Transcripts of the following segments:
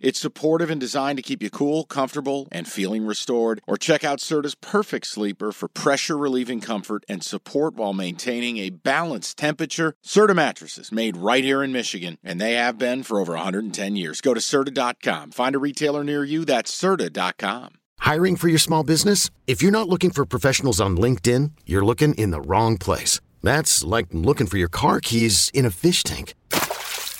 It's supportive and designed to keep you cool, comfortable, and feeling restored. Or check out Serta's Perfect Sleeper for pressure relieving comfort and support while maintaining a balanced temperature. Serta mattresses made right here in Michigan, and they have been for over 110 years. Go to Serta.com. Find a retailer near you. That's Serta.com. Hiring for your small business? If you're not looking for professionals on LinkedIn, you're looking in the wrong place. That's like looking for your car keys in a fish tank.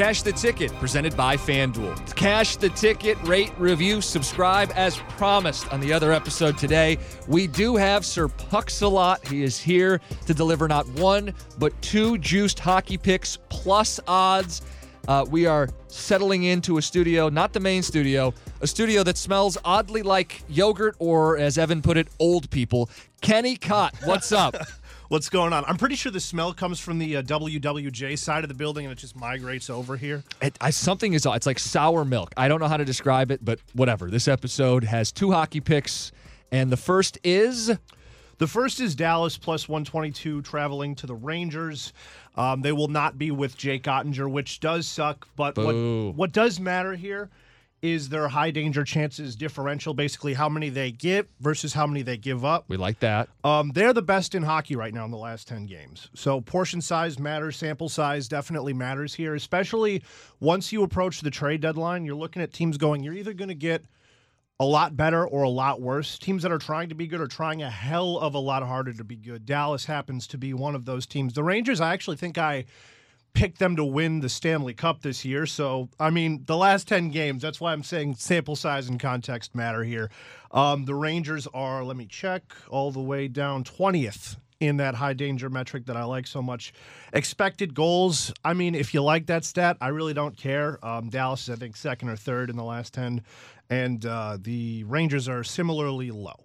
Cash the Ticket, presented by FanDuel. Cash the Ticket, rate, review, subscribe as promised on the other episode today. We do have Sir Puxalot. He is here to deliver not one, but two juiced hockey picks plus odds. Uh, we are settling into a studio, not the main studio, a studio that smells oddly like yogurt or, as Evan put it, old people. Kenny Kott, what's up? What's going on? I'm pretty sure the smell comes from the uh, WWJ side of the building and it just migrates over here. It, I, something is it's like sour milk. I don't know how to describe it, but whatever. This episode has two hockey picks, and the first is The first is Dallas plus 122 traveling to the Rangers. Um, they will not be with Jake Oettinger, which does suck. But what, what does matter here is their high danger chances differential, basically how many they get versus how many they give up. we like that. Um, they're the best in hockey right now in the last 10 games. So portion size matters, sample size definitely matters here, especially once you approach the trade deadline. You're looking at teams going, you're either going to get a lot better or a lot worse. Teams that are trying to be good are trying a hell of a lot harder to be good. Dallas happens to be one of those teams. The Rangers, I actually think I picked them to win the Stanley Cup this year. So, I mean, the last 10 games, that's why I'm saying sample size and context matter here. Um, the Rangers are, let me check, all the way down 20th in that high danger metric that I like so much. Expected goals, I mean, if you like that stat, I really don't care. Um, Dallas is, I think, second or third in the last 10, and uh, the Rangers are similarly low.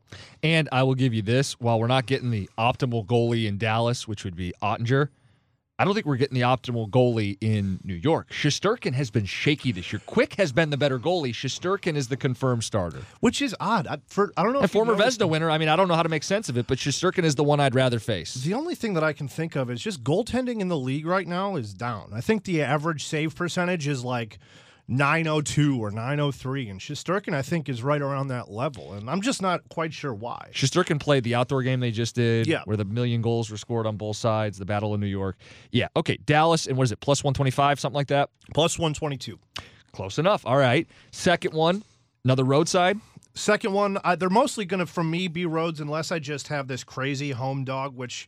And I will give you this: while we're not getting the optimal goalie in Dallas, which would be Oettinger, I don't think we're getting the optimal goalie in New York. Shesterkin has been shaky this year. Quick has been the better goalie. Shesterkin is the confirmed starter. Which is odd. I, for, I don't know you former Vezina winner. I mean, I don't know how to make sense of it, but Shesterkin is the one I'd rather face. The only thing that I can think of is just goaltending in the league right now is down. I think the average save percentage is like 902 or 903, and Shesterkin, I think, is right around that level. And I'm just not quite sure why. Shesterkin played the outdoor game they just did, Yeah. where the million goals were scored on both sides, the Battle of New York. Yeah, okay, Dallas, and what is it, plus 125, something like that? Plus 122. Close enough. All right. Second one, another roadside. Second one, I, they're mostly going to, for me, be roads unless I just have this crazy home dog, which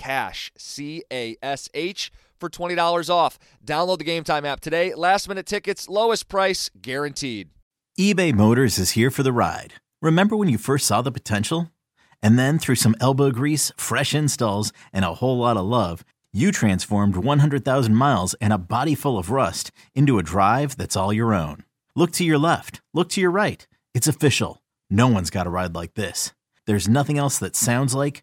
CASH, C A S H, for $20 off. Download the Game Time app today. Last minute tickets, lowest price guaranteed. eBay Motors is here for the ride. Remember when you first saw the potential? And then through some elbow grease, fresh installs, and a whole lot of love, you transformed 100,000 miles and a body full of rust into a drive that's all your own. Look to your left, look to your right. It's official. No one's got a ride like this. There's nothing else that sounds like,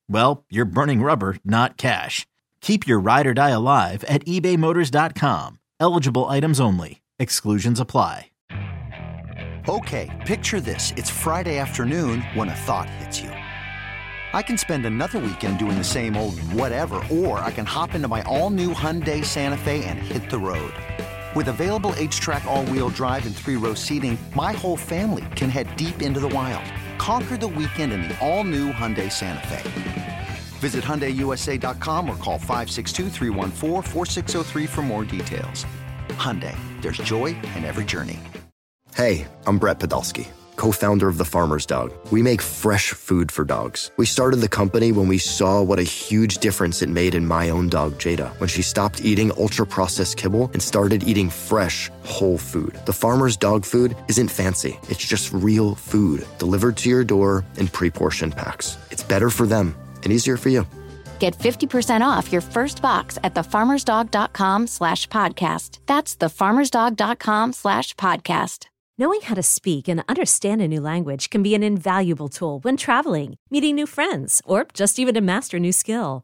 well, you're burning rubber, not cash. Keep your ride or die alive at ebaymotors.com. Eligible items only. Exclusions apply. Okay, picture this. It's Friday afternoon when a thought hits you. I can spend another weekend doing the same old whatever, or I can hop into my all new Hyundai Santa Fe and hit the road. With available HTRAC, all wheel drive, and three row seating, my whole family can head deep into the wild. Conquer the weekend in the all new Hyundai Santa Fe. Visit HyundaiUSA.com or call 562 for more details. Hyundai, there's joy in every journey. Hey, I'm Brett Podolsky, co-founder of The Farmer's Dog. We make fresh food for dogs. We started the company when we saw what a huge difference it made in my own dog, Jada, when she stopped eating ultra-processed kibble and started eating fresh, whole food. The Farmer's Dog food isn't fancy. It's just real food delivered to your door in pre-portioned packs. It's better for them and easier for you. Get 50% off your first box at thefarmersdog.com slash podcast. That's thefarmersdog.com slash podcast. Knowing how to speak and understand a new language can be an invaluable tool when traveling, meeting new friends, or just even to master a new skill.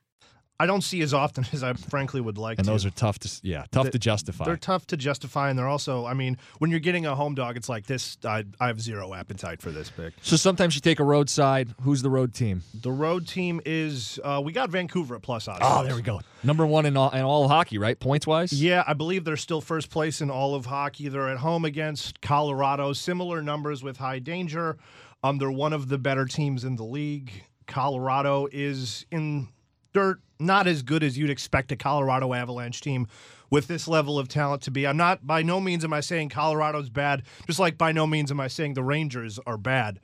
I don't see as often as I frankly would like And to. those are tough to, yeah, tough They- to justify. They're tough to justify, and they're also, I mean, when you're getting a home dog, it's like this. I, I have zero appetite for this pick. so sometimes you take a roadside. Who's the road team? The road team is, uh, we got Vancouver at plus odds. Oh, there we go. Number one in all, in all hockey, right? Points wise. Yeah, I believe they're still first place in all of hockey. They're at home against Colorado. Similar numbers with high danger. Um, they're one of the better teams in the league. Colorado is in they're not as good as you'd expect a Colorado Avalanche team with this level of talent to be. I'm not by no means am I saying Colorado's bad, just like by no means am I saying the Rangers are bad.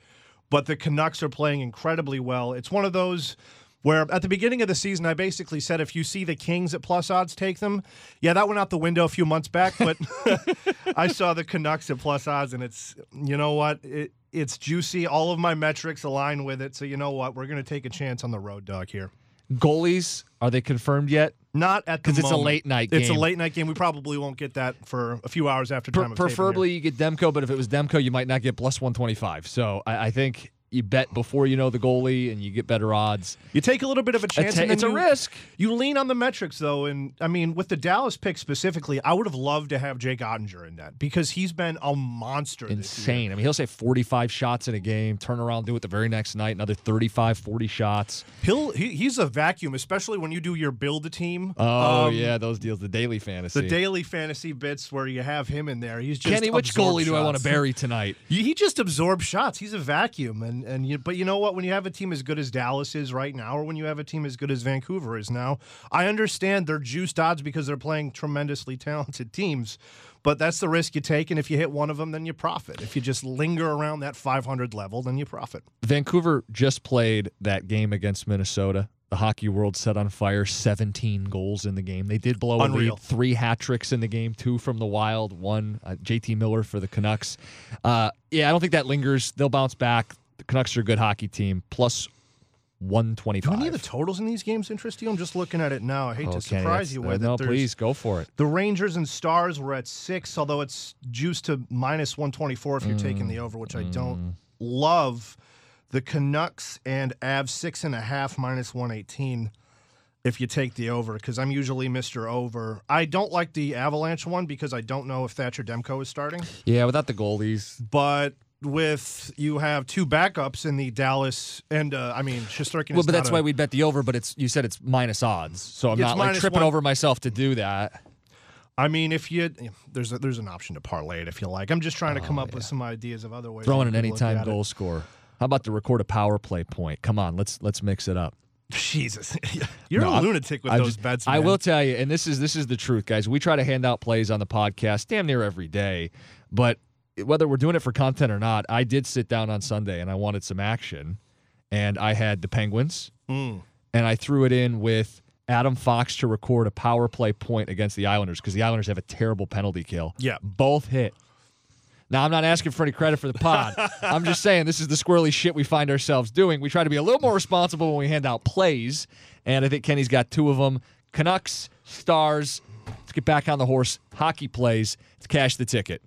But the Canucks are playing incredibly well. It's one of those where at the beginning of the season I basically said if you see the Kings at plus odds take them. Yeah, that went out the window a few months back, but I saw the Canucks at plus odds and it's you know what? It, it's juicy. All of my metrics align with it. So you know what? We're going to take a chance on the road dog here. Goalies are they confirmed yet? Not at the 'Cause it's a late night It's a game. late night game. We probably won't get that for a few hours after time of taping preferably you get Demko, but if it was Demko, you might not get plus one twenty five. So I, I think you bet before you know the goalie, and you get better odds. You take a little bit of a chance. ta- and it's a risk. You lean on the metrics, though, and I mean, with the Dallas pick specifically, I would have loved to have Jake Oettinger in that because he's been a monster. this year. Insane. I mean, he'll say 45 shots in a game, turn around, do it the very next night, another 35, 40 shots. He'll he, he's a vacuum, especially when you do your build a team. Oh, Um, yeah, those deals, the daily fantasy. The daily fantasy bits where you have him in there. He's just Kenny, which goalie do I want to bury tonight? He he just absorbs shots. He's a vacuum, and and you, but you know what? When you have a team as good as Dallas is right now, or when you have a team as good as Vancouver is now, I understand they're juiced odds because they're playing tremendously talented teams. But that's the risk you take, and if you hit one of them, then you profit. If you just linger around that 500 level, then you profit. Vancouver just played that game against Minnesota. The hockey world set on fire. 17 goals in the game. They did blow a lead. Three hat tricks in the game. Two from the Wild. One uh, JT Miller for the Canucks. Uh, yeah, I don't think that lingers. They'll bounce back. The Canucks are a good hockey team. Plus Do 125. any of the totals in these games interest you? I'm just looking at it now. I hate Oh, to surprise you with No, it. There's- please go for it. The Rangers and Stars were at six, although it's juiced to minus 124 if you're taking Mm, the over, which I don't love. the Canucks and Avs six and a half minus 118 if you take the over because I'm usually Mr. Over. I don't like the Avalanche one because I don't know if Thatcher Demko is starting. Yeah, without the goalies. But with you have two backups in the Dallas and uh, I mean Shesterkin. Well, but that's why we bet the over. But it's you said it's minus odds, so I'm not like tripping one- over myself to do that. I mean, if you there's a, there's an option to parlay it if you like. I'm just trying to come up with some ideas of other ways. Throwing an anytime at it. goal score. How about to record a power play point? Come on, let's let's mix it up. Jesus, you're No, a lunatic with I'm those just- bets. I will tell you, and this is this is the truth, guys. We try to hand out plays on the podcast damn near every day, but whether we're doing it for content or not, I did sit down on Sunday and I wanted some action, and I had the Penguins, Mm. and I threw it in with Adam Fox to record a power play point against the Islanders because the Islanders have a terrible penalty kill. Yeah. both hit. Now, I'm not asking for any credit for the pod. I'm just saying this is the squirrely shit we find ourselves doing. We try to be a little more responsible when we hand out plays, and I think Kenny's got two of them Canucks, Stars. Let's get back on the horse. Hockey plays. Let's cash the ticket.